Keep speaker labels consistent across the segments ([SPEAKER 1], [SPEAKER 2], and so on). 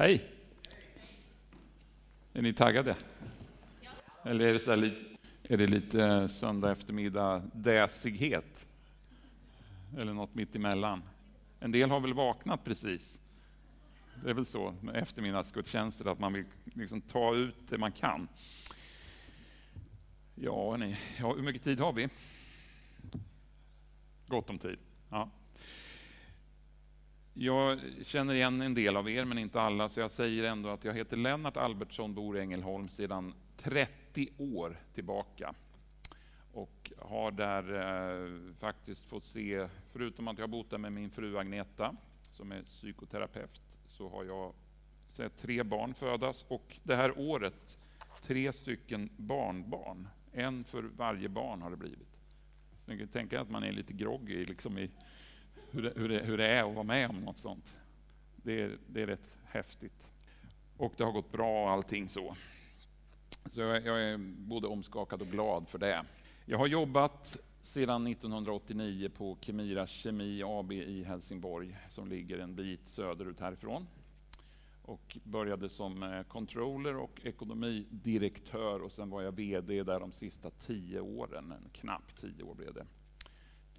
[SPEAKER 1] Hej! Är ni taggade? Eller är det, så lite, är det lite eh, söndag eftermiddag däsighet? Eller något mitt emellan? En del har väl vaknat precis? Det är väl så med eftermiddagsgudstjänster, att man vill liksom ta ut det man kan. Ja, ni, ja, hur mycket tid har vi? Gott om tid. Ja. Jag känner igen en del av er, men inte alla, så jag säger ändå att jag heter Lennart Albertsson, bor i Ängelholm sedan 30 år tillbaka. Och har där eh, faktiskt fått se, förutom att jag har bott där med min fru Agneta, som är psykoterapeut, så har jag sett tre barn födas och det här året tre stycken barnbarn. En för varje barn har det blivit. Jag kan tänka att man är lite groggy liksom i hur det, hur, det, hur det är att vara med om något sånt. Det är, det är rätt häftigt. Och det har gått bra och allting så. Så jag, jag är både omskakad och glad för det. Jag har jobbat sedan 1989 på Kemira Kemi AB i Helsingborg som ligger en bit söderut härifrån. Och började som eh, controller och ekonomidirektör och sen var jag VD där de sista tio åren, knappt tio år blev det.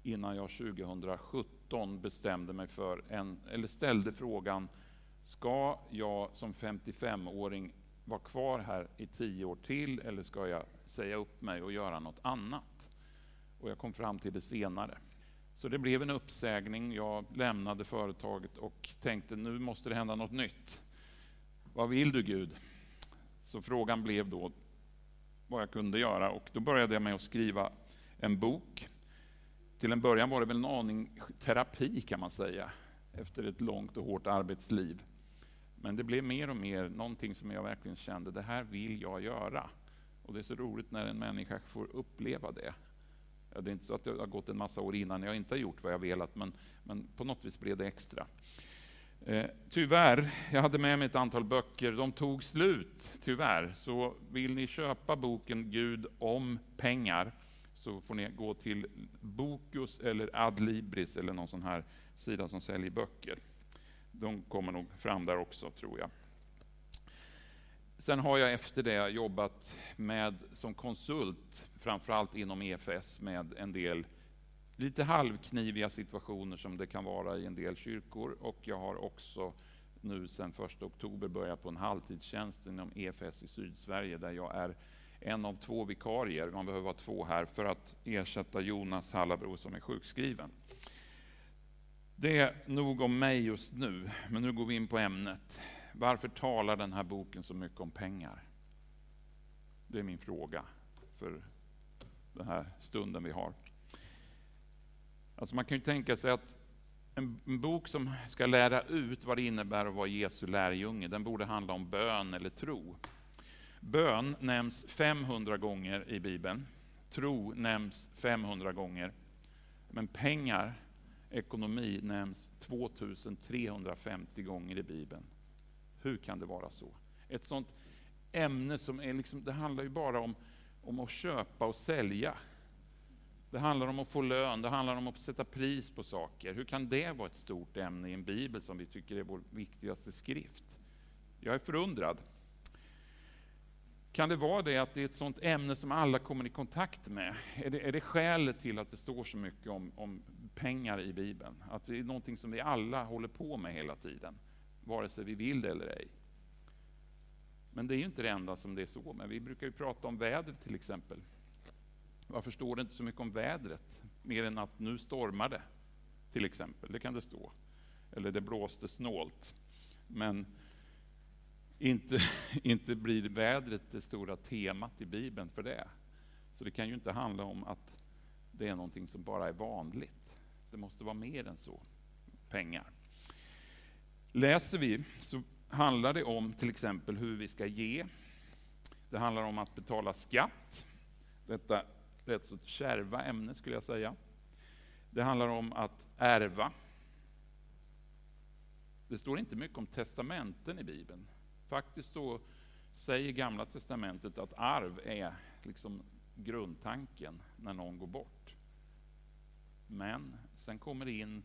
[SPEAKER 1] Innan jag 2017 bestämde mig för, en, eller ställde frågan, ska jag som 55-åring vara kvar här i tio år till eller ska jag säga upp mig och göra något annat? och jag kom fram till det senare. Så det blev en uppsägning. Jag lämnade företaget och tänkte nu måste det hända något nytt. Vad vill du Gud? Så frågan blev då vad jag kunde göra och då började jag med att skriva en bok. Till en början var det väl en aning terapi kan man säga, efter ett långt och hårt arbetsliv. Men det blev mer och mer någonting som jag verkligen kände, det här vill jag göra. Och det är så roligt när en människa får uppleva det. Det är inte så att det har gått en massa år innan jag inte har gjort vad jag velat, men, men på något vis blev det extra. Eh, tyvärr, jag hade med mig ett antal böcker, de tog slut, tyvärr. Så vill ni köpa boken Gud om pengar, så får ni gå till Bokus eller Adlibris eller någon sån här sida som säljer böcker. De kommer nog fram där också, tror jag. Sen har jag efter det jobbat med, som konsult, framförallt inom EFS, med en del lite halvkniviga situationer som det kan vara i en del kyrkor. Och jag har också nu sedan 1 oktober börjat på en halvtidstjänst inom EFS i Sydsverige, där jag är en av två vikarier, man behöver vara två här, för att ersätta Jonas Hallabro som är sjukskriven. Det är nog om mig just nu, men nu går vi in på ämnet. Varför talar den här boken så mycket om pengar? Det är min fråga för den här stunden vi har. Alltså man kan ju tänka sig att en, en, bok som ska lära ut vad det innebär att vara Jesu lärjunge, den borde handla om bön eller tro. Bön nämns 500 gånger i Bibeln. Tro nämns 500 gånger. Men pengar, ekonomi, nämns 2350 gånger i Bibeln. Hur kan det vara så? Ett sånt ämne som är liksom, det handlar ju bara om, om att köpa och sälja. Det handlar om att få lön, det handlar om att sätta pris på saker. Hur kan det vara ett stort ämne i en bibel som vi tycker är vår viktigaste skrift? Jag är förundrad. Kan det vara det att det är ett sånt ämne som alla kommer i kontakt med? Är det, är det skälet till att det står så mycket om, om pengar i Bibeln? Att det är någonting som vi alla håller på med hela tiden? vare sig vi vill det eller ej. Men det är ju inte det enda som det är så med. Vi brukar ju prata om vädret till exempel. Varför står det inte så mycket om vädret? Mer än att nu stormar det, till exempel. Det kan det stå. Eller det blåste snålt. Men inte, inte blir vädret det stora temat i Bibeln för det. Så det kan ju inte handla om att det är någonting som bara är vanligt. Det måste vara mer än så. Pengar. Läser vi så handlar det om till exempel hur vi ska ge. Det handlar om att betala skatt. Detta rätt så kärva ämne skulle jag säga. Det handlar om att ärva. Det står inte mycket om testamenten i Bibeln. Faktiskt så säger Gamla testamentet att arv är liksom grundtanken när någon går bort. Men sen kommer det in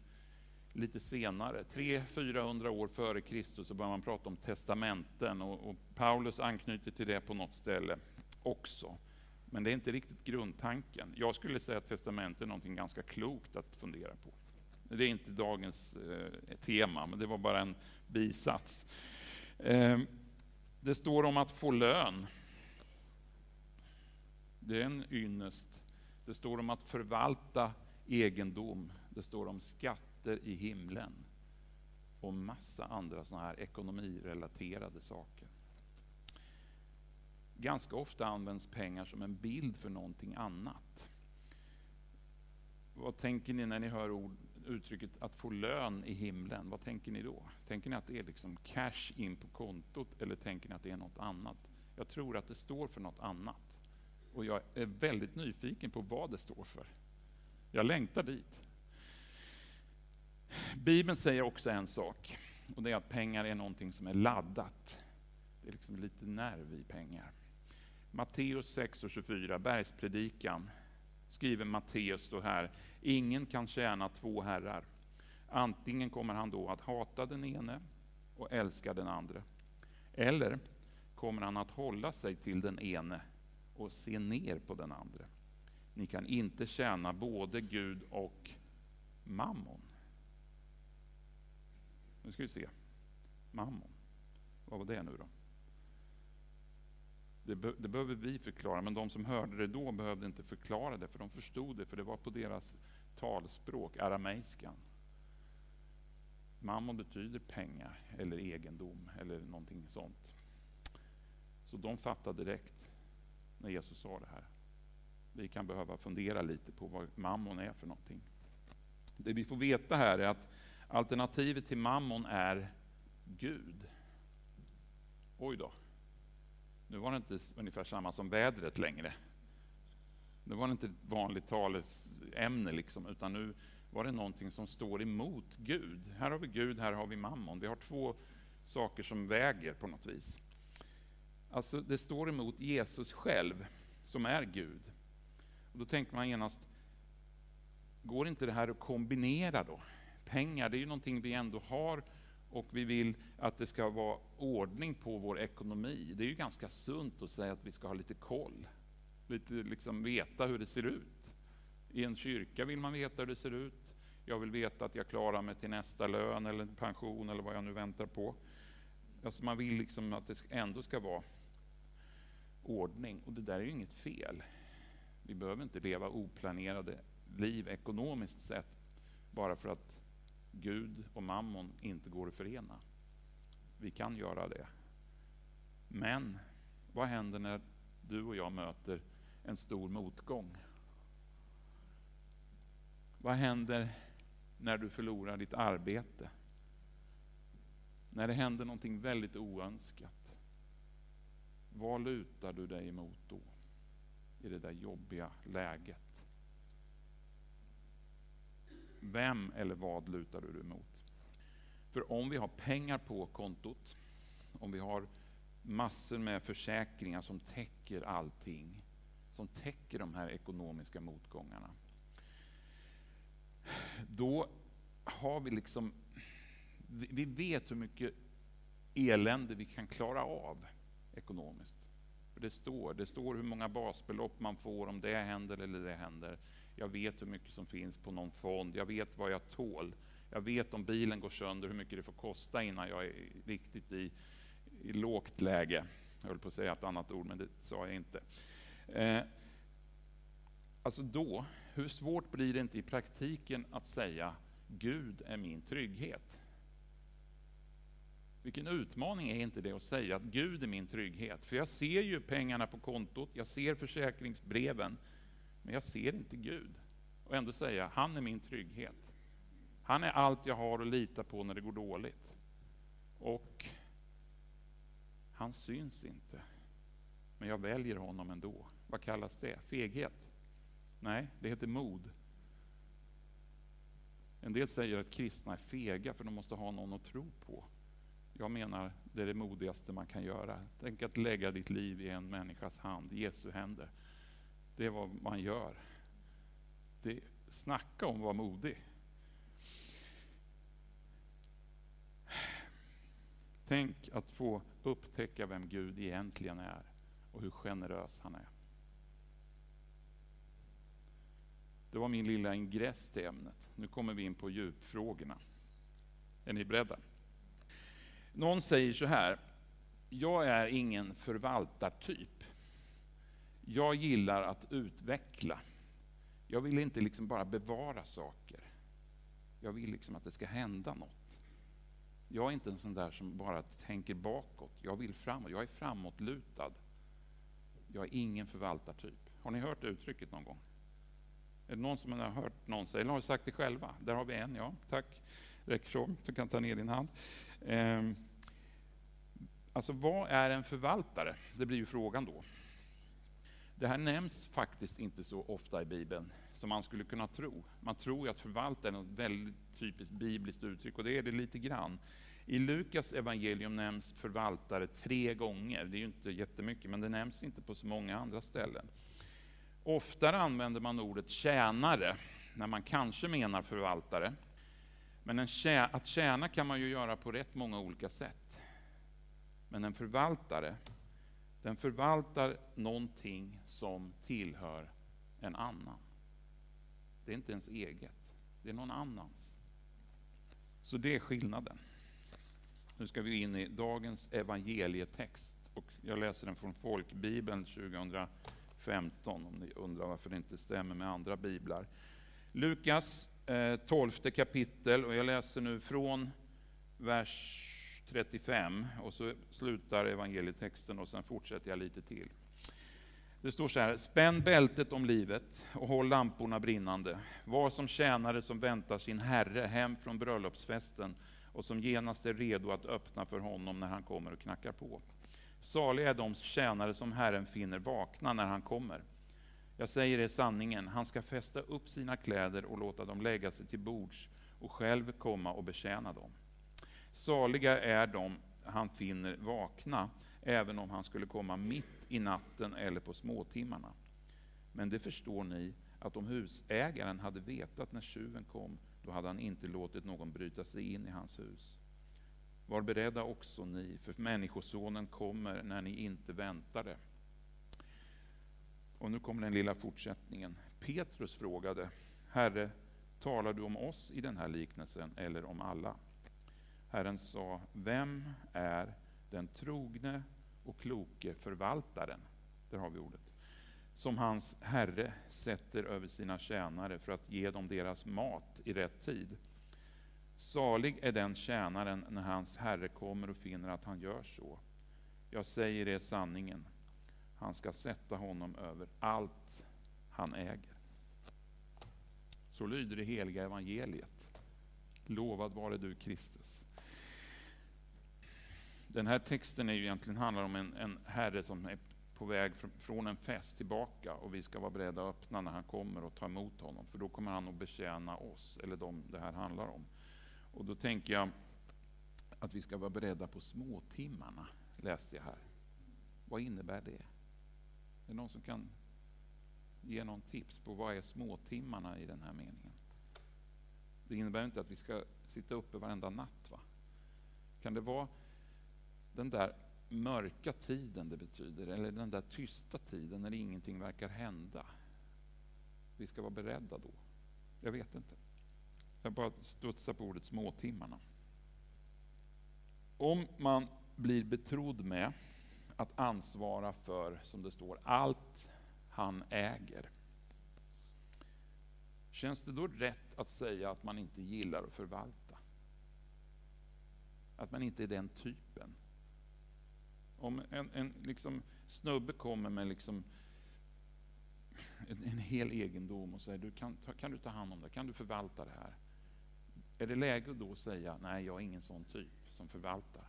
[SPEAKER 1] lite senare. 300-400 år före Kristus så börjar man prata om testamenten och, och Paulus anknyter till det på något ställe också. Men det är inte riktigt grundtanken. Jag skulle säga att testament är något ganska klokt att fundera på. Det är inte dagens eh, tema, men det var bara en bisats. Eh, det står om att få lön. Det är en ynnest. Det står om att förvalta egendom. Det står om skatter i himlen och massa andra såna här ekonomirelaterade saker. Ganska ofta används pengar som en bild för någonting annat. Vad tänker ni när ni hör ord, uttrycket att få lön i himlen? Vad tänker ni då? Tänker ni att det är liksom cash in på kontot eller tänker ni att det är något annat? Jag tror att det står för något annat. Och jag är väldigt nyfiken på vad det står för. Jag längtar dit. Bibeln säger också en sak, och det är att pengar är någonting som är laddat. Det är liksom lite nerv i pengar. Matteus 6 och 24, bergspredikan, skriver Matteus då här. Ingen kan tjäna två herrar. Antingen kommer han då att hata den ene och älska den andra. Eller kommer han att hålla sig till den ene och se ner på den andra. Ni kan inte tjäna både Gud och mammon. Nu ska vi se. Mammon. Vad var det nu då? Det, be, det, behöver vi förklara, men de som hörde det då behövde inte förklara det, för de förstod det, för det var på deras talspråk, arameiskan. Mammon betyder pengar, eller egendom, eller någonting sånt. Så de fattade direkt när Jesus sa det här. Vi kan behöva fundera lite på vad mammon är för någonting. Det vi får veta här är att alternativet till mammon är Gud. Oj då. Nu var det inte ungefär samma som vädret längre. Nu var det inte ett vanligt talesämne, liksom, utan nu var det någonting som står emot Gud. Här har vi Gud, här har vi mammon. Vi har två saker som väger på något vis. Alltså, det står emot Jesus själv, som är Gud. Och då tänker man genast, går inte det här att kombinera då? Pengar, det är ju någonting vi ändå har och vi vill att det ska vara ordning på vår ekonomi. Det är ju ganska sunt att säga att vi ska ha lite koll, lite liksom veta hur det ser ut. I en kyrka vill man veta hur det ser ut. Jag vill veta att jag klarar mig till nästa lön eller pension eller vad jag nu väntar på. Alltså man vill liksom att det ändå ska vara ordning och det där är ju inget fel. Vi behöver inte leva oplanerade liv ekonomiskt sett bara för att Gud och mammon inte går att förena. Vi kan göra det. Men vad händer när du och jag möter en stor motgång? Vad händer när du förlorar ditt arbete? När det händer någonting väldigt oönskat? Vad lutar du dig emot då? I det där jobbiga läget? Vem eller vad lutar du dig mot? För om vi har pengar på kontot, om vi har massor med försäkringar som täcker allting, som täcker de här ekonomiska motgångarna, då har vi liksom, vi vet hur mycket elände vi kan klara av ekonomiskt. För det står, det står hur många basbelopp man får om det händer eller det händer. Jag vet hur mycket som finns på någon fond. Jag vet vad jag tål. Jag vet om bilen går sönder hur mycket det får kosta innan jag är riktigt i, i lågt läge. Jag höll på att säga ett annat ord, men det sa jag inte. Eh, alltså då, hur svårt blir det inte i praktiken att säga Gud är min trygghet? Vilken utmaning är inte det att säga att Gud är min trygghet? För jag ser ju pengarna på kontot, jag ser försäkringsbreven, men jag ser inte Gud. Och ändå säga, han är min trygghet. Han är allt jag har att lita på när det går dåligt. Och han syns inte. Men jag väljer honom ändå. Vad kallas det? Feghet? Nej, det heter mod. En del säger att kristna är fega för de måste ha någon att tro på. Jag menar det är det modigaste man kan göra. Tänk att lägga ditt liv i en människas hand, Jesu händer. Det är vad man gör. Det, snacka om att vara modig. Tänk att få upptäcka vem Gud egentligen är och hur generös han är. Det var min lilla ingress till ämnet. Nu kommer vi in på djupfrågorna. Är ni beredda? Någon säger så här, jag är ingen förvaltartyp. Jag gillar att utveckla. Jag vill inte liksom bara bevara saker. Jag vill liksom att det ska hända något. Jag är inte en sån där som bara tänker bakåt. Jag vill framåt. Jag är framåtlutad. Jag är ingen förvaltartyp. Har ni hört det uttrycket någon gång? Är det någon som har hört någon säga, eller har sagt det själva? Där har vi en, ja. Tack. Räcker så. Du kan ta ner din hand. Ehm. Alltså, vad är en förvaltare? Det blir ju frågan då. Det här nämns faktiskt inte så ofta i Bibeln som man skulle kunna tro. Man tror ju att förvaltare är ett väldigt typiskt bibliskt uttryck och det är det lite grann. I Lukas evangelium nämns förvaltare tre gånger. Det är ju inte jättemycket, men det nämns inte på så många andra ställen. Oftare använder man ordet tjänare när man kanske menar förvaltare. Men en tjä att tjäna kan man ju göra på rätt många olika sätt. Men en förvaltare, den förvaltar någonting som tillhör en annan. Det är inte ens eget, det är någon annans. Så det är skillnaden. Nu ska vi in i dagens evangelietext. Och jag läser den från Folkbibeln 2015, om ni undrar varför det inte stämmer med andra biblar. Lukas eh, 12 kapitel, och jag läser nu från vers 35, och så slutar evangelietexten och sen fortsätter jag lite till. Det står så här, spänn bältet om livet och håll lamporna brinnande. Var som tjänare som väntar sin herre hem från bröllopsfesten och som genast är redo att öppna för honom när han kommer och knackar på. Saliga är de tjänare som Herren finner vakna när han kommer. Jag säger er sanningen, han ska fästa upp sina kläder och låta dem lägga sig till bords och själv komma och betjäna dem. Saliga är de han finner vakna, även om han skulle komma mitt i natten eller på småtimmarna. Men det förstår ni, att om husägaren hade vetat när tjuven kom, då hade han inte låtit någon bryta sig in i hans hus. Var beredda också ni, för Människosonen kommer när ni inte väntar det. Och nu kommer den lilla fortsättningen. Petrus frågade, Herre, talar du om oss i den här liknelsen eller om alla? Herren sa, vem är den trogne och kloke förvaltaren, där har vi ordet, som hans herre sätter över sina tjänare för att ge dem deras mat i rätt tid. Salig är den tjänaren när hans herre kommer och finner att han gör så. Jag säger er sanningen, han ska sätta honom över allt han äger. Så lyder det heliga evangeliet. Lovad vare du Kristus. Den här texten är ju egentligen handlar om en, en herre som är på väg från en fest tillbaka och vi ska vara beredda att öppna när han kommer och ta emot honom. För då kommer han att betjäna oss, eller de det här handlar om. Och då tänker jag att vi ska vara beredda på småtimmarna, läste jag här. Vad innebär det? Är det någon som kan ge någon tips på vad är småtimmarna i den här meningen? Det innebär inte att vi ska sitta uppe varenda natt. Va? Kan det vara den där mörka tiden det betyder, eller den där tysta tiden när ingenting verkar hända. Vi ska vara beredda då. Jag vet inte. Jag bara studsar på ordet småtimmarna. Om man blir betrodd med att ansvara för, som det står, allt han äger. Känns det då rätt att säga att man inte gillar att förvalta? Att man inte är den typen? Om en, en liksom snubbe kommer med liksom en, en hel egendom och säger du kan, kan du ta hand om det, kan du förvalta det här? Är det läge då att säga nej, jag är ingen sån typ som förvaltar?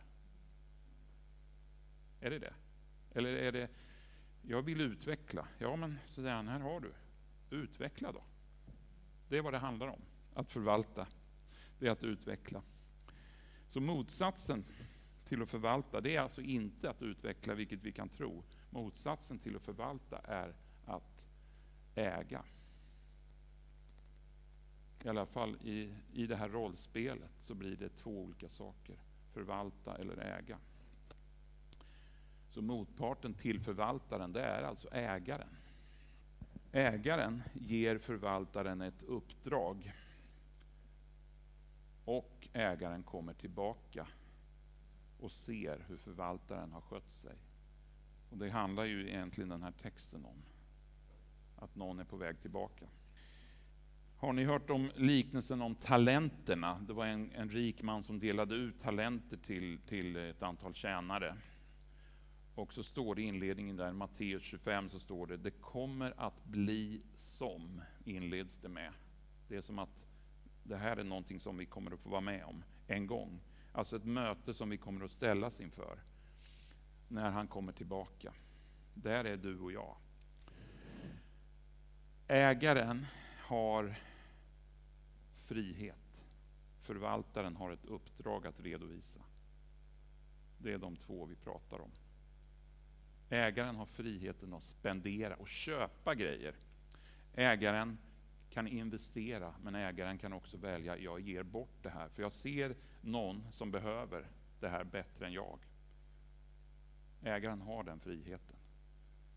[SPEAKER 1] Är det det? Eller är det, jag vill utveckla. Ja, men så säger han, här har du. Utveckla då. Det är vad det handlar om. Att förvalta, det är att utveckla. Så motsatsen till att förvalta, det är alltså inte att utveckla, vilket vi kan tro. Motsatsen till att förvalta är att äga. I alla fall i, i det här rollspelet så blir det två olika saker. förvalta eller äga. Så motparten till förvaltaren, det är alltså ägaren. Ägaren ger förvaltaren ett uppdrag och ägaren kommer tillbaka och ser hur förvaltaren har skött sig. Och Det handlar ju egentligen den här texten om. Att någon är på väg tillbaka. Har ni hört om liknelsen om talenterna? Det var en, en rik man som delade ut talenter till, till ett antal tjänare. Och så står det i inledningen där, Matteus 25, så står det, det kommer att bli som, inleds det med. Det är som att det här är någonting som vi kommer att få vara med om en gång. Alltså ett möte som vi kommer att ställas inför när han kommer tillbaka. Där är du och jag. Ägaren har frihet. Förvaltaren har ett uppdrag att redovisa. Det är de två vi pratar om. Ägaren har friheten att spendera och köpa grejer. Ägaren kan investera, men ägaren kan också välja, jag ger bort det här, för jag ser någon som behöver det här bättre än jag. Ägaren har den friheten.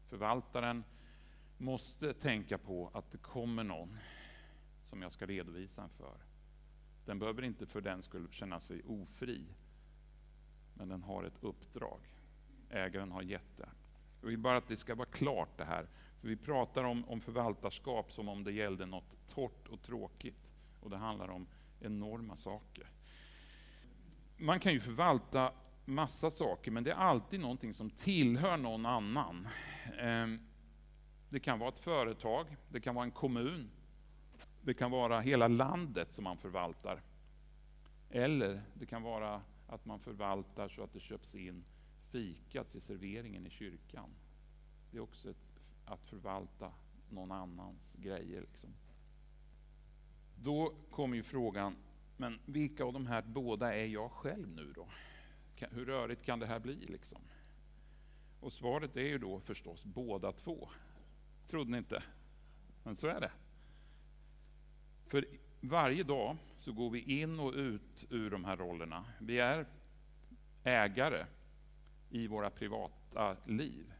[SPEAKER 1] Förvaltaren måste tänka på att det kommer någon som jag ska redovisa för. Den behöver inte för den skull känna sig ofri, men den har ett uppdrag. Ägaren har gett det. Jag vill bara att det ska vara klart det här. För vi pratar om, om förvaltarskap som om det gällde något torrt och tråkigt. Och det handlar om enorma saker. Man kan ju förvalta massa saker, men det är alltid någonting som tillhör någon annan. Ehm, det kan vara ett företag, det kan vara en kommun, det kan vara hela landet som man förvaltar. Eller det kan vara att man förvaltar så att det köps in fika till serveringen i kyrkan. Det är också ett, att förvalta någon annans grejer. Liksom. Då kommer ju frågan, men vilka av de här båda är jag själv nu då? Hur rörigt kan det här bli? Liksom? Och svaret är ju då förstås båda två. Trodde ni inte? Men så är det. För varje dag så går vi in och ut ur de här rollerna. Vi är ägare i våra privata liv.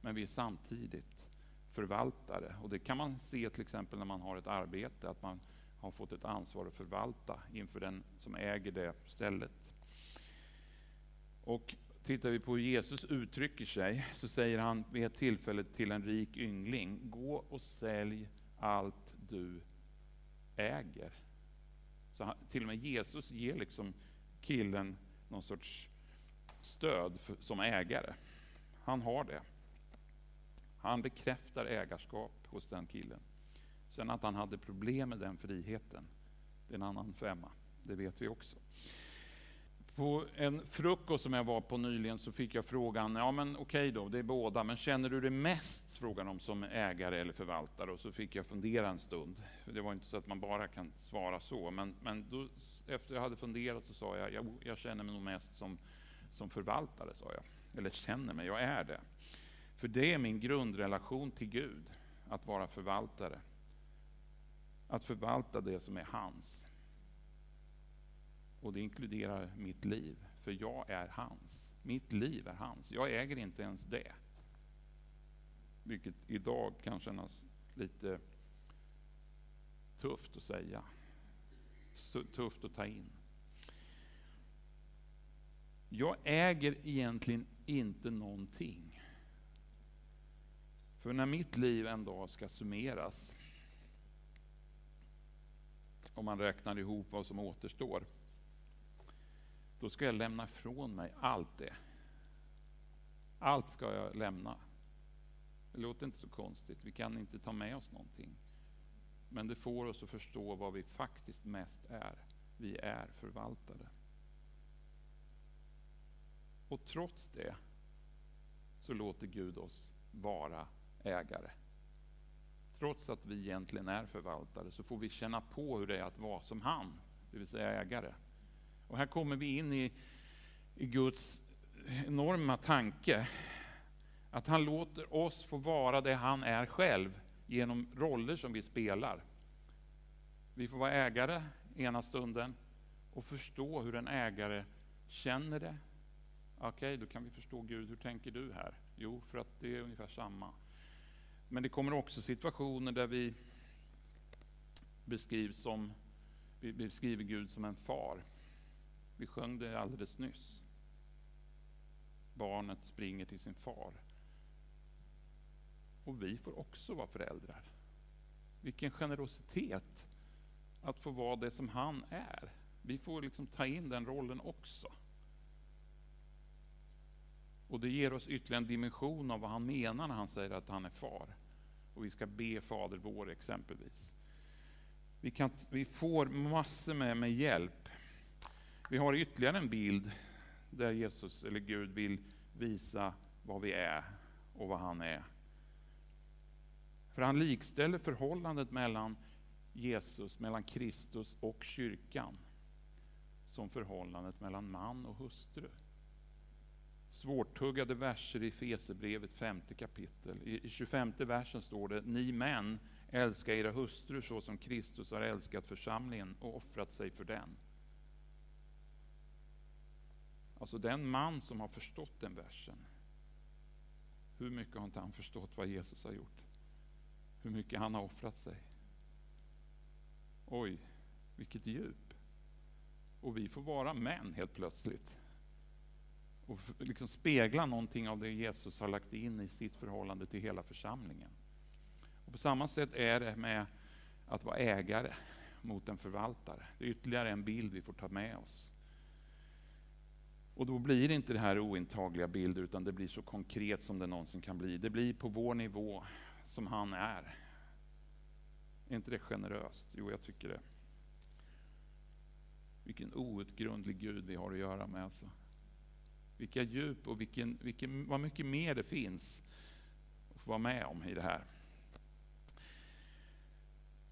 [SPEAKER 1] Men vi är samtidigt förvaltare. Och det kan man se till exempel när man har ett arbete, att man har fått ett ansvar att förvalta inför den som äger det stället. Och tittar vi på hur Jesus uttrycker sig så säger han vid ett tillfälle till en rik yngling, gå och sälj allt du äger. Så han, till och med Jesus ger liksom killen någon sorts stöd för, som ägare. Han har det. Han bekräftar ägarskap hos den killen. Sen att han hade problem med den friheten, det är en annan femma. Det vet vi också. På en frukost som jag var på nyligen så fick jag frågan, ja men okej då, det är båda, men känner du dig mest, frågan om som ägare eller förvaltare? Och så fick jag fundera en stund. För det var inte så att man bara kan svara så, men, men då, efter jag hade funderat så sa jag, jag, jag känner mig nog mest som som förvaltare, sa jag. Eller känner mig, jag är det. För det är min grundrelation till Gud, att vara förvaltare. Att förvalta det som är hans. Och det inkluderar mitt liv, för jag är hans. Mitt liv är hans. Jag äger inte ens det. Vilket idag kan kännas lite tufft att säga. Tufft att ta in. Jag äger egentligen inte någonting. För när mitt liv en dag ska summeras, om man räknar ihop vad som återstår, då ska jag lämna ifrån mig allt det. Allt ska jag lämna. Det låter inte så konstigt, vi kan inte ta med oss någonting. Men det får oss att förstå vad vi faktiskt mest är. Vi är förvaltare. Och trots det så låter Gud oss vara ägare. Trots att vi egentligen är förvaltare så får vi känna på hur det är att vara som han, det vill säga ägare. Och här kommer vi in i, i Guds enorma tanke. Att han låter oss få vara det han är själv genom roller som vi spelar. Vi får vara ägare ena stunden och förstå hur en ägare känner det. Okej, okay, då kan vi förstå Gud. Hur tänker du här? Jo, för att det är ungefär samma. Men det kommer också situationer där vi beskrivs som, vi beskriver Gud som en far. Vi sjöng det alldeles nyss. Barnet springer till sin far. Och vi får också vara föräldrar. Vilken generositet att få vara det som han är. Vi får liksom ta in den rollen också. Och det ger oss ytterligare en dimension av vad han menar när han säger att han är far. Och vi ska be Fader vår exempelvis. Vi, kan, vi får massor med, med hjälp. Vi har ytterligare en bild där Jesus, eller Gud, vill visa vad vi är och vad han är. För han likställer förhållandet mellan Jesus, mellan Kristus och kyrkan som förhållandet mellan man och hustru. Svårtuggade verser i Fesebrevet femte kapitel. I 25 versen står det, ni män älska era hustrur så som Kristus har älskat församlingen och offrat sig för den. Alltså den man som har förstått den versen, hur mycket har inte han förstått vad Jesus har gjort? Hur mycket han har offrat sig? Oj, vilket djup. Och vi får vara män helt plötsligt. Och liksom spegla någonting av det Jesus har lagt in i sitt förhållande till hela församlingen. Och på samma sätt är det med att vara ägare mot en förvaltare. Det är ytterligare en bild vi får ta med oss. Och då blir det inte det här ointagliga bilder, utan det blir så konkret som det någonsin kan bli. Det blir på vår nivå, som han är. Är inte det generöst? Jo, jag tycker det. Vilken outgrundlig Gud vi har att göra med. Alltså. Vilka djup och vilken, vilken, vad mycket mer det finns att få vara med om i det här.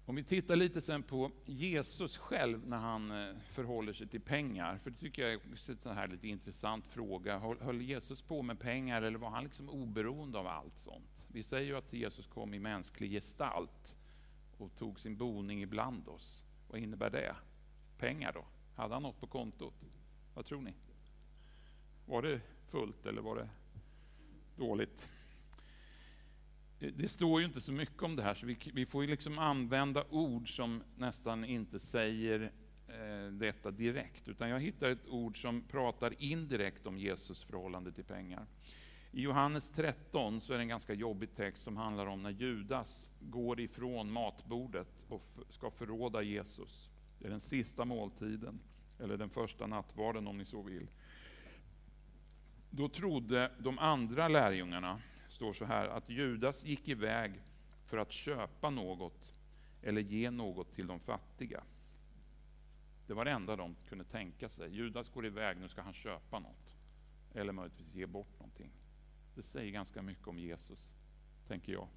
[SPEAKER 1] Om vi tittar lite sen på Jesus själv när han eh, förhåller sig till pengar, för det tycker jag är en här lite intressant fråga. Höll Jesus på med pengar eller var han liksom oberoende av allt sånt? Vi säger ju att Jesus kom i mänsklig gestalt och tog sin boning ibland oss. Vad innebär det? Pengar då? Hade han något på kontot? Vad tror ni? Var det fullt eller var det dåligt? Eh, det står ju inte så mycket om det här, så vi, vi får ju liksom använda ord som nästan inte säger eh, detta direkt, utan jag hittar ett ord som pratar indirekt om Jesus förhållande till pengar. I Johannes 13 så är det en ganska jobbig text som handlar om när Judas går ifrån matbordet och ska förråda Jesus. Det är den sista måltiden, eller den första nattvarden om ni så vill. Då trodde de andra lärjungarna, står så här, att Judas gick iväg för att köpa något eller ge något till de fattiga. Det var det enda de kunde tänka sig. Judas går iväg, nu ska han köpa något. Eller möjligtvis ge bort någonting. Det säger ganska mycket om Jesus, tänker jag.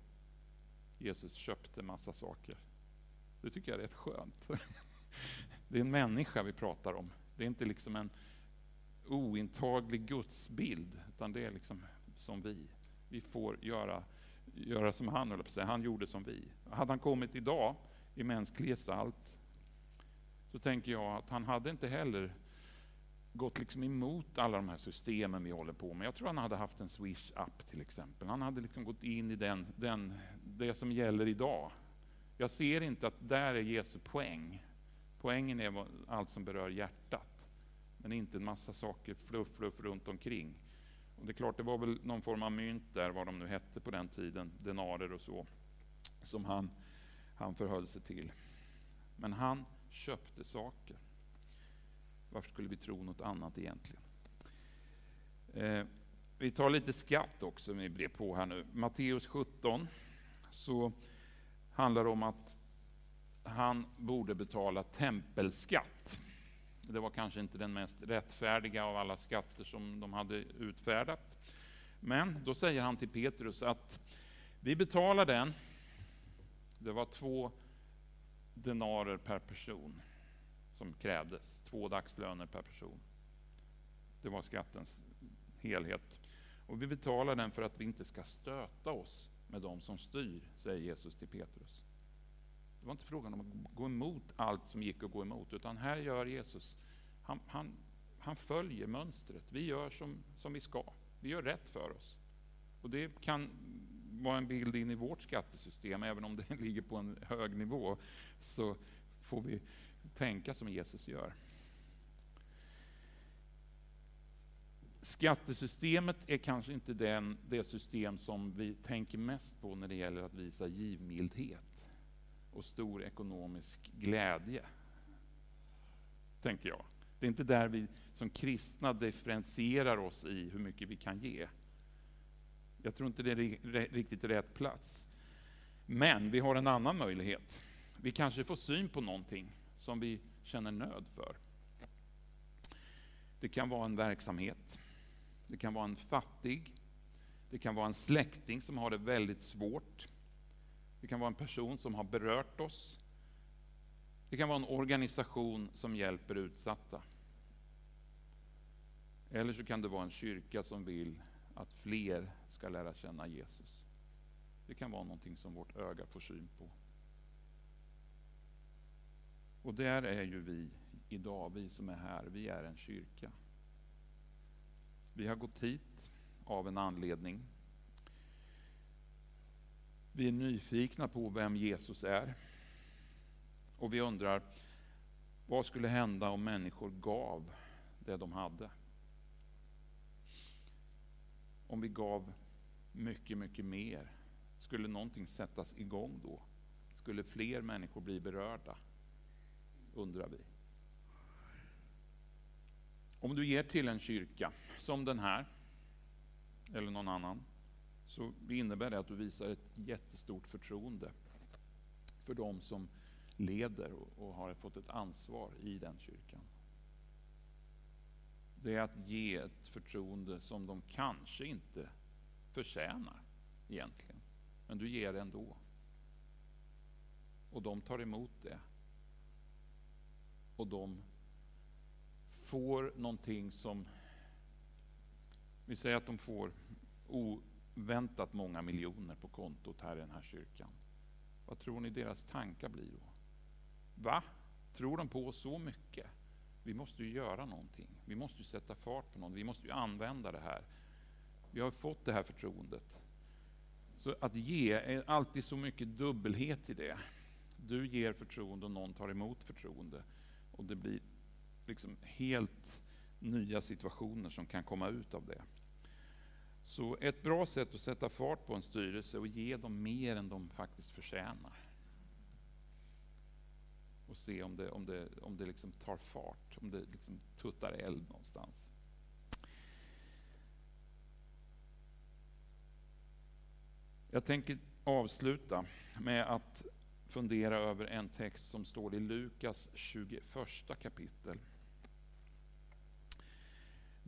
[SPEAKER 1] Jesus köpte massa saker. Det tycker jag är rätt skönt. Det är en människa vi pratar om. Det är inte liksom en ointaglig gudsbild, utan det är liksom som vi. Vi får göra, göra som han, eller säga. han gjorde som vi. Hade han kommit idag i mänsklig gestalt, så tänker jag att han hade inte heller gått liksom emot alla de här systemen vi håller på med. Jag tror han hade haft en Swish-app till exempel. Han hade liksom gått in i den, den, det som gäller idag. Jag ser inte att där är Jesu poäng. Poängen är allt som berör hjärtat, men inte en massa saker fluff, fluff runt omkring. Och det är klart, det var väl någon form av mynt där, vad de nu hette på den tiden, denarer och så, som han, han förhöll sig till. Men han köpte saker. Varför skulle vi tro något annat egentligen? Eh, vi tar lite skatt också, vi blev på här nu. Matteus 17, så handlar det om att han borde betala tempelskatt. Det var kanske inte den mest rättfärdiga av alla skatter som de hade utfärdat. Men då säger han till Petrus att vi betalar den. Det var två denarer per person som krävdes. Två dagslöner per person. Det var skattens helhet. Och vi betalar den för att vi inte ska stöta oss med de som styr, säger Jesus till Petrus. Det var inte frågan om att gå emot allt som gick att gå emot, utan här gör Jesus, han, han han följer mönstret. Vi gör som, som vi ska. Vi gör rätt för oss. Och det kan vara en bild in i vårt skattesystem, även om det ligger på en hög nivå, så får vi tänka som Jesus gör. Skattesystemet är kanske inte den, det system som vi tänker mest på när det gäller att visa givmildhet och stor ekonomisk glädje, tänker jag. Det är inte där vi som kristna differentierar oss i hur mycket vi kan ge. Jag tror inte det är riktigt rätt plats. Men vi har en annan möjlighet. Vi kanske får syn på någonting som vi känner nöd för. Det kan vara en verksamhet. Det kan vara en fattig. Det kan vara en släkting som har det väldigt svårt. Det kan vara en person som har berört oss. Det kan vara en organisation som hjälper utsatta. Eller så kan det vara en kyrka som vill att fler ska lära känna Jesus. Det kan vara någonting som vårt öga får syn på. Och där är ju vi idag, vi som är här, vi är en kyrka. Vi har gått hit av en anledning. Vi är nyfikna på vem Jesus är. Och vi undrar, vad skulle hända om människor gav det de hade? Om vi gav mycket, mycket mer, skulle någonting sättas igång då? Skulle fler människor bli berörda? Undrar vi. Om du ger till en kyrka, som den här, eller någon annan, så innebär det att du visar ett jättestort förtroende för de som leder och har fått ett ansvar i den kyrkan. Det är att ge ett förtroende som de kanske inte förtjänar egentligen. Men du ger det ändå. Och de tar emot det. Och de får någonting som... Vi säger att de får oväntat många miljoner på kontot här i den här kyrkan. Vad tror ni deras tankar blir då? Va? Tror de på så mycket? Vi måste ju göra någonting. Vi måste ju sätta fart på någonting. Vi måste ju använda det här. Vi har fått det här förtroendet. Så att ge är alltid så mycket dubbelhet i det. Du ger förtroende och någon tar emot förtroende. Och det blir liksom helt nya situationer som kan komma ut av det. Så ett bra sätt att sätta fart på en styrelse och ge dem mer än de faktiskt förtjänar. Och se om det, om det, om det liksom tar fart, om det liksom tuttar eld någonstans. Jag tänker avsluta med att fundera över en text som står i Lukas 21 kapitel.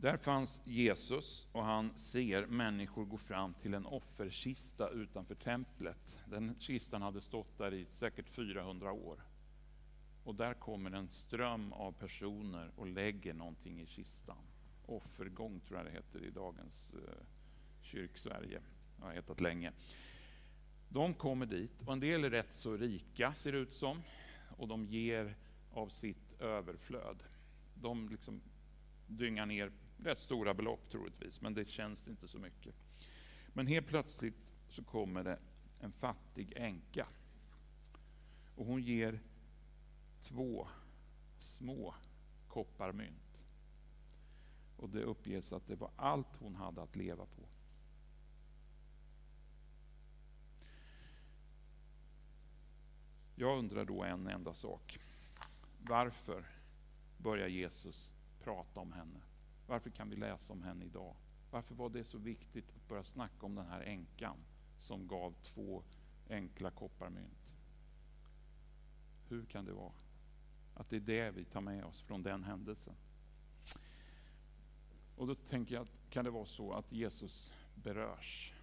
[SPEAKER 1] Där fanns Jesus och han ser människor gå fram till en offerkista utanför templet. Den kistan hade stått där i säkert 400 år. Och där kommer en ström av personer och lägger någonting i kistan. Offergång tror jag det heter i dagens eh, kyrksverige. Det har hetat länge. De kommer dit och en del är rätt så rika ser det ut som. Och de ger av sitt överflöd. De liksom dyngar ner rätt stora belopp troligtvis, men det känns inte så mycket. Men helt plötsligt så kommer det en fattig änka. Och hon ger två små kopparmynt. Och det uppges att det var allt hon hade att leva på. Jag undrar då en enda sak. Varför börjar Jesus prata om henne? Varför kan vi läsa om henne idag? Varför var det så viktigt att börja snacka om den här änkan som gav två enkla kopparmynt? Hur kan det vara? Att det är det vi tar med oss från den händelsen. Och då tänker jag, kan det vara så att Jesus berörs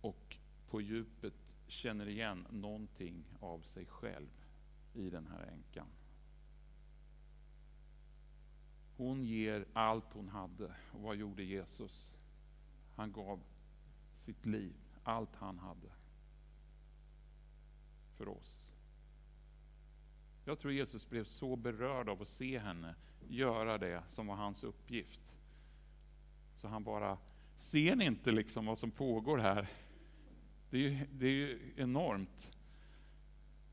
[SPEAKER 1] och på djupet känner igen någonting av sig själv i den här änkan. Hon ger allt hon hade. Och vad gjorde Jesus? Han gav sitt liv, allt han hade, för oss. Jag tror Jesus blev så berörd av att se henne göra det som var hans uppgift. Så han bara, ser ni inte liksom vad som pågår här? Det är ju, det är ju enormt.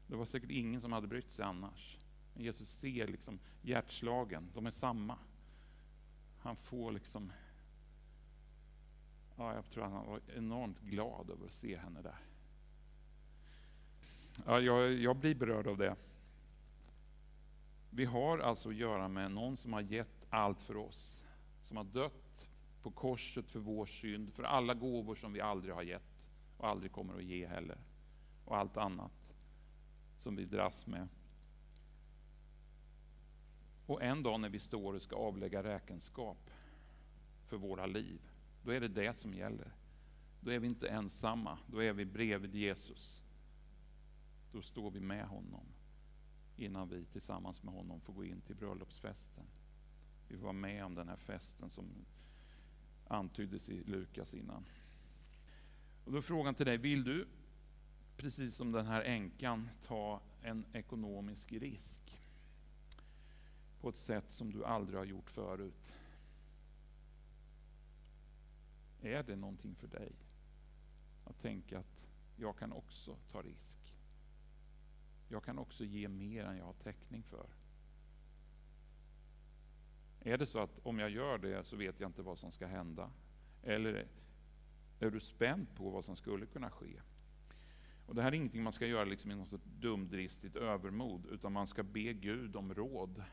[SPEAKER 1] Det var säkert ingen som hade brytt sig annars. Men Jesus ser liksom hjärtslagen, de är samma. Han får liksom... Ja, jag tror att han var enormt glad över att se henne där. Ja, jag, jag blir berörd av det. Vi har alltså att göra med någon som har gett allt för oss. Som har dött på korset för vår synd, för alla gåvor som vi aldrig har gett och aldrig kommer att ge heller. Och allt annat som vi dras med. Och en dag när vi står och ska avlägga räkenskap för våra liv, då är det det som gäller. Då är vi inte ensamma, då är vi bredvid Jesus. Då står vi med honom innan vi tillsammans med honom får gå in till bröllopsfesten. Vi får vara med om den här festen som antyddes i Lukas innan. Och då är frågan till dig, vill du, precis som den här änkan, ta en ekonomisk risk? På ett sätt som du aldrig har gjort förut. Är det någonting för dig? Att tänka att jag kan också ta risk. Jag kan också ge mer än jag har täckning för. Är det så att om jag gör det så vet jag inte vad som ska hända? Eller är du spänd på vad som skulle kunna ske? Och Det här är ingenting man ska göra liksom i något dumdristigt övermod, utan man ska be Gud om råd.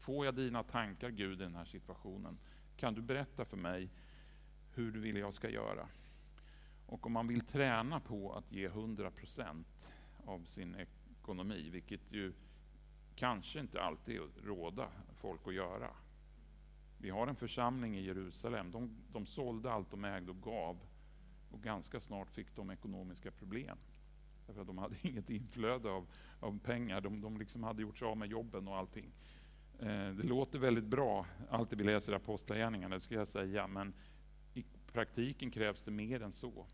[SPEAKER 1] Får jag dina tankar, Gud, i den här situationen? Kan du berätta för mig hur du vill jag ska göra? Och om man vill träna på att ge 100 procent av sin ekonomi, vilket ju kanske inte alltid råda folk att göra. Vi har en församling i Jerusalem, de, de sålde allt de ägde och gav och ganska snart fick de ekonomiska problem. Därför att de hade inget inflöde av, av pengar, de, de liksom hade gjort sig av med jobben och allting. Eh, det låter väldigt bra, allt det vi läser i Apostlagärningarna, det ska jag säga, men i praktiken krävs det mer än så.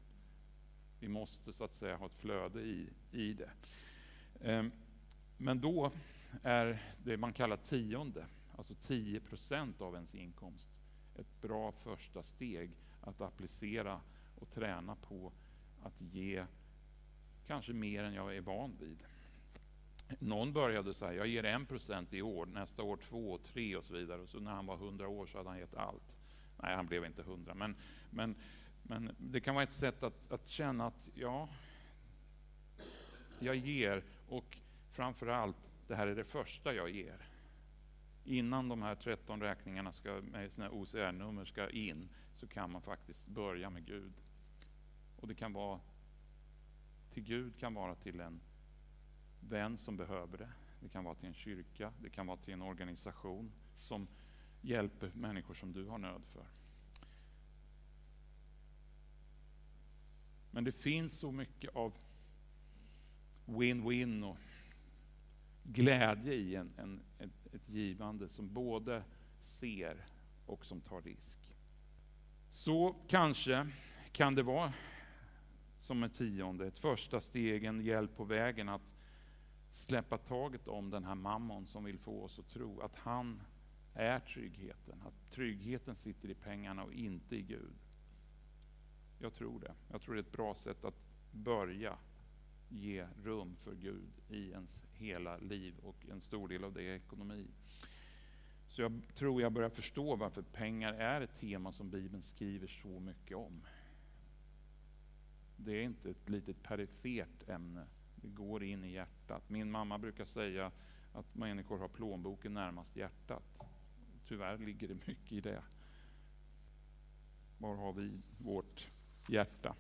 [SPEAKER 1] Vi måste så att säga ha ett flöde i, i det. Ehm, men då är det man kallar tionde, alltså 10 procent av ens inkomst, ett bra första steg att applicera och träna på att ge kanske mer än jag är van vid. Någon började så här, jag ger en procent i år, nästa år två, tre och så vidare. Och så när han var hundra år så hade han gett allt. Nej, han blev inte hundra, men, men men det kan vara ett sätt att, att känna att ja, jag ger och framför allt, det här är det första jag ger. Innan de här 13 räkningarna ska, med sina OCR-nummer ska in så kan man faktiskt börja med Gud. Och det kan vara till Gud kan vara till en vän som behöver det. Det kan vara till en kyrka, det kan vara till en organisation som hjälper människor som du har nöd för. Men det finns så mycket av win-win och glädje i en, en, ett, ett givande som både ser och som tar risk. Så kanske kan det vara som ett tionde, ett första steg, en hjälp på vägen att släppa taget om den här mammon som vill få oss att tro att han är tryggheten, att tryggheten sitter i pengarna och inte i Gud. Jag tror det. Jag tror det är ett bra sätt att börja ge rum för Gud i ens hela liv och en stor del av det är ekonomi. Så jag tror jag börjar förstå varför pengar är ett tema som Bibeln skriver så mycket om. Det är inte ett litet perifert ämne. Det går in i hjärtat. Min mamma brukar säga att människor har plånboken närmast hjärtat. Tyvärr ligger det mycket i det. Var har vi vårt hjärta.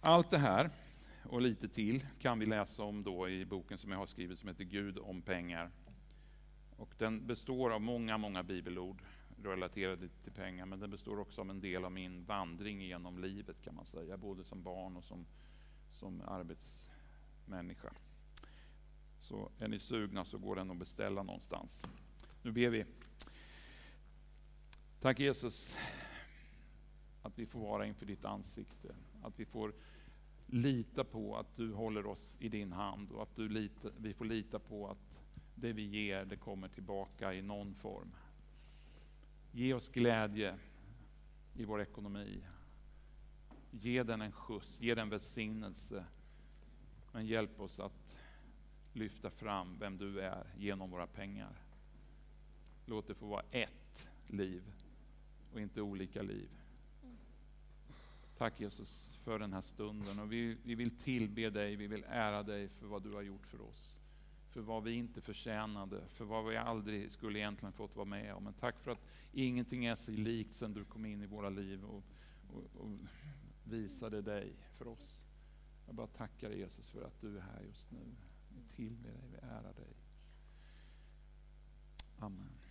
[SPEAKER 1] Allt det här och lite till kan vi läsa om då i boken som jag har skrivit som heter Gud om pengar. Och den består av många, många bibelord relaterade till pengar, men den består också av en del av min vandring genom livet kan man säga, både som barn och som, som människa. Så är ni sugna så går den att beställa någonstans. Nu ber vi. Tack Jesus att vi får vara inför ditt ansikte. Att vi får lita på att du håller oss i din hand och att du lita, vi får lita på att det vi ger, det kommer tillbaka i någon form. Ge oss glädje i vår ekonomi. Ge den en skjuts, ge den välsignelse. Men hjälp oss att lyfta fram vem du är genom våra pengar. Låt det få vara ett liv och inte olika liv. Tack Jesus för den här stunden och vi, vi vill tillbe dig, vi vill ära dig för vad du har gjort för oss. För vad vi inte förtjänade, för vad vi aldrig skulle egentligen fått vara med om. Men tack för att ingenting är sig likt sedan du kom in i våra liv och, och, och visade dig för oss. Jag bara tackar dig Jesus för att du är här just nu. Vi tillber dig, vi ärar dig. Amen.